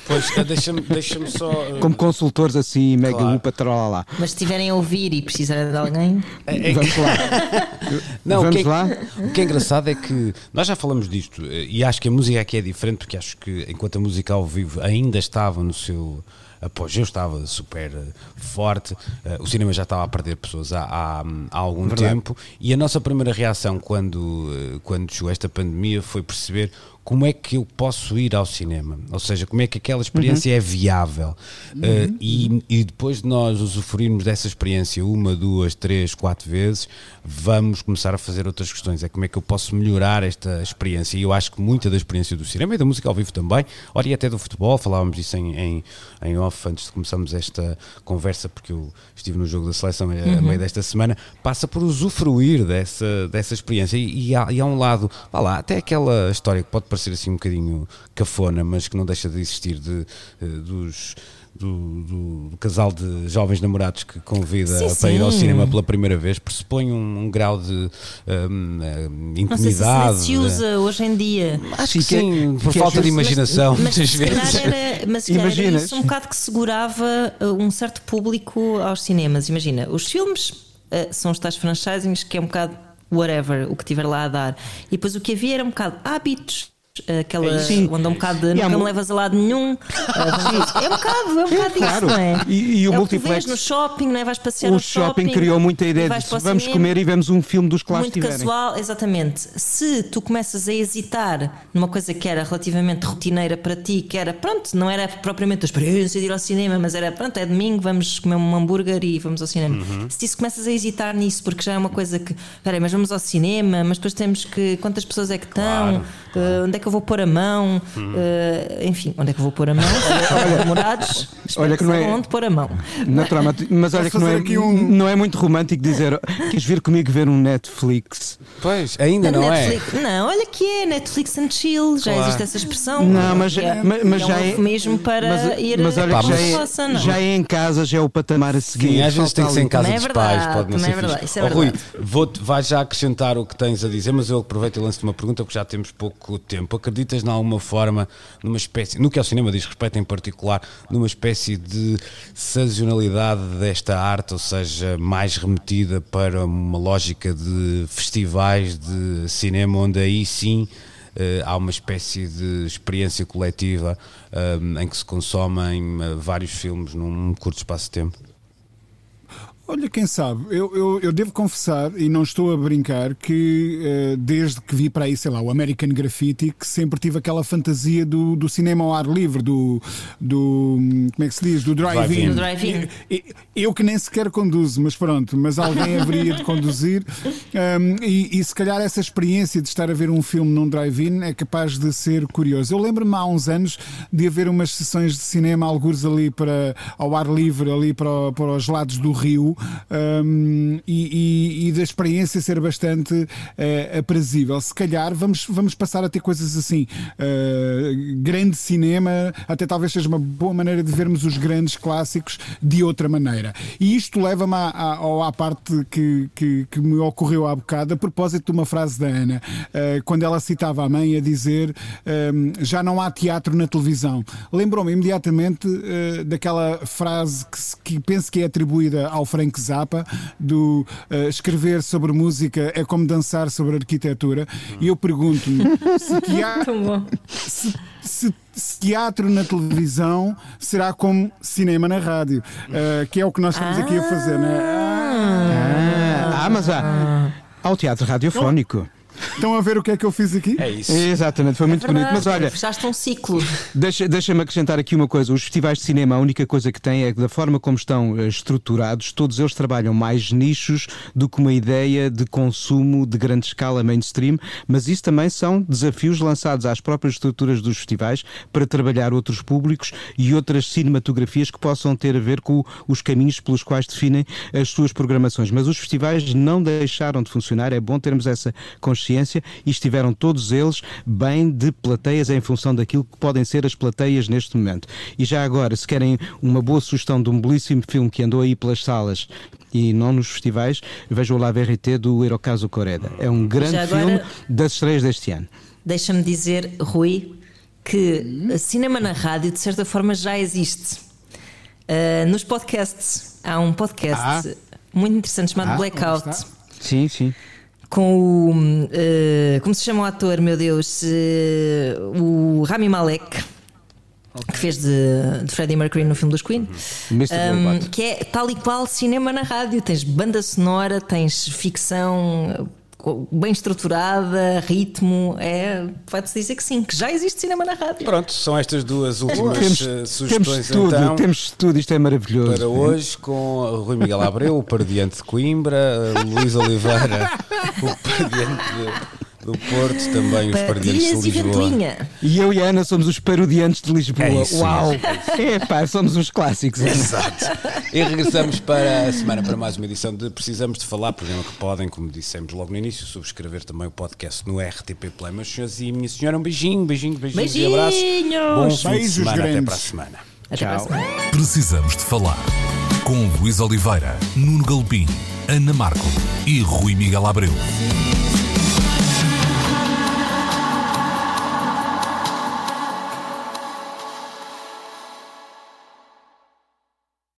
Pois, eh, deixa-me deixa só. Uh... Como consultores assim, mega claro. upa, lá. Mas se estiverem a ouvir e precisarem de alguém. É, é... Vamos lá. Não, Vamos o que é, lá. O que é engraçado é que nós já falamos disto e acho que a música aqui é diferente, porque acho que enquanto a música ao vivo ainda estava no seu apogeu, estava super forte, o cinema já estava a perder pessoas há, há, há algum Verdade. tempo e a nossa primeira reação quando, quando chegou esta pandemia foi perceber como é que eu posso ir ao cinema? Ou seja, como é que aquela experiência uhum. é viável? Uhum. Uh, e, e, depois de nós usufruirmos dessa experiência uma, duas, três, quatro vezes, vamos começar a fazer outras questões. É como é que eu posso melhorar esta experiência? E eu acho que muita da experiência do cinema e da música ao vivo também, olha, e até do futebol, falávamos disso em, em, em off antes de começarmos esta conversa, porque eu estive no jogo da seleção a, uhum. a meio desta semana, passa por usufruir dessa, dessa experiência. E, e, há, e há um lado, vá lá, até aquela história que pode parecer assim um bocadinho cafona, mas que não deixa de existir de, eh, dos. Do, do, do, casal de jovens namorados que convida sim, para sim. ir ao cinema pela primeira vez pressupõe um, um grau de um, uh, intimidade. Não sei se, se usa hoje em dia. Acho que sim, por falta de imaginação, mas, muitas vezes. Era, mas era isso um bocado que segurava um certo público aos cinemas. Imagina, os filmes uh, são os tais franchisings que é um bocado whatever, o que tiver lá a dar. E depois o que havia era um bocado hábitos aquela Sim. onde é um bocado de E nunca me levas a lado nenhum. É um bocado, é um bocado claro. isso, não é? E- e o é multiplex- O no shopping, não é? Vais passear O no shopping criou muita ideia de o vamos comer e vemos um filme dos lá muito estiverem. casual, exatamente. Se tu começas a hesitar numa coisa que era relativamente rotineira para ti, que era, pronto, não era propriamente a experiência de ir ao cinema, mas era, pronto, é domingo, vamos comer um hambúrguer e vamos ao cinema. Uhum. Se tu começas a hesitar nisso, porque já é uma coisa que, peraí, mas vamos ao cinema, mas depois temos que, quantas pessoas é que estão, Uh, onde é que eu vou pôr a mão, Uh, enfim, onde é que eu vou pôr a mão? Olha, espero Olha que não é- onde pôr a mão. Naturalmente, mas olha que não é, um- não é muito romântico dizer queres vir comigo ver um Netflix? Pois, ainda não é. Netflix, Não, olha que é Netflix and chill, já Claro. existe essa expressão. Não, mas, é, mas, mas é já um é. eufemismo para mas, ir mas olha a que já é, já é em casa, já é o patamar a seguir. Sim, às vezes tem que ser em casa é dos pais, pode não ser é verdade, é Rui, vou vais já acrescentar o que tens a dizer, mas eu aproveito e lanço-te uma pergunta porque já temos pouco tempo. Acreditas, de alguma forma, numa espécie, no que ao cinema diz respeito em particular, numa espécie de sazonalidade desta arte, ou seja, mais remetida para uma lógica de festivais de cinema, onde aí sim eh, há uma espécie de experiência coletiva eh, em que se consomem eh, vários filmes num curto espaço de tempo? Olha, quem sabe, eu, eu, eu devo confessar, e não estou a brincar, que eh, desde que vi para aí, sei lá, o American Graffiti, que sempre tive aquela fantasia do, do cinema ao ar livre, do, do. Como é que se diz? Do Drive-in. drive-in. Do drive-in. E- e- Eu que nem sequer conduzo, mas pronto, mas alguém haveria de conduzir. Um, e, e se calhar essa experiência de estar a ver um filme num drive-in é capaz de ser curioso. Eu lembro-me há uns anos de haver umas sessões de cinema, alguns ali para, ao ar livre, ali para, para os lados do rio, um, e, e- e da experiência ser bastante eh, aprazível. Se calhar vamos, vamos passar a ter coisas assim. eh, grande cinema, até talvez seja uma boa maneira de vermos os grandes clássicos de outra maneira. E isto leva-me à, à, à parte que, que, que me ocorreu há bocado, a propósito de uma frase da Ana, eh, quando ela citava a mãe a dizer ehm, já não há teatro na televisão. Lembrou-me imediatamente daquela frase que, que penso que é atribuída ao Frank Zappa, do eh, escrever sobre música é como dançar sobre arquitetura. E eu pergunto-me se teatro se, se- se teatro na televisão será como cinema na rádio, eh, que é o que nós estamos aqui a fazer, né? Ah, ah, mas há, há o teatro radiofónico. Estão a ver o que é que eu fiz aqui? É isso. Exatamente, foi muito bonito. Mas olha, fechaste um ciclo. Deixa- Deixa-me acrescentar aqui uma coisa: os festivais de cinema, a única coisa que têm é que, da forma como estão eh, estruturados, todos eles trabalham mais nichos do que uma ideia de consumo de grande escala mainstream, mas isso também são desafios lançados às próprias estruturas dos festivais para trabalhar outros públicos e outras cinematografias que possam ter a ver com os caminhos pelos quais definem as suas programações. Mas os festivais não deixaram de funcionar, é bom termos essa consciência e estiveram todos eles bem de plateias em função daquilo que podem ser as plateias neste momento. E já agora, se querem uma boa sugestão de um belíssimo filme que andou aí pelas salas e não nos festivais, vejam o La Verité do Hirokazu Koreda. É um grande agora- filme das estreias deste ano. Deixa-me dizer, Rui, que cinema na rádio, de certa forma, já existe. Uh, nos podcasts, há um podcast Ah. muito interessante chamado Ah, Blackout. Sim, sim. Com o. uh, como se chama o ator, meu Deus? Uh, o Rami Malek. Que fez de, de Freddie Mercury no filme dos Queen. Mr. Um, Robot. que é tal e qual cinema na rádio. Tens banda sonora, tens ficção bem estruturada, ritmo. É, Vai-te dizer que sim, que já existe cinema na rádio. Pronto, são estas duas últimas Temos, eh, temos sugestões tudo, então. temos tudo, isto é maravilhoso. Para hoje, com Rui Miguel Abreu, o Pardiante de Coimbra, eh, Luís Oliveira, o Pardiante de- do Porto, também os Pardiantes Patilhas de Lisboa. E eu e a Ana somos os parodiantes de Lisboa. É isso Uau! É pá, somos uns clássicos. Exato. E regressamos para a semana para mais uma edição de Precisamos de Falar, programa que podem, como dissemos logo no início, subscrever também o podcast no RTP Play. Meus senhores e minha senhora, um beijinho, beijinho, beijinhos e abraços. Beijinhos. Bom fim de semana, até grandes. para a semana. Até para a Tchau. semana. Precisamos de falar com Luís Oliveira, Nuno Galpim, Ana Marco e Rui Miguel Abreu.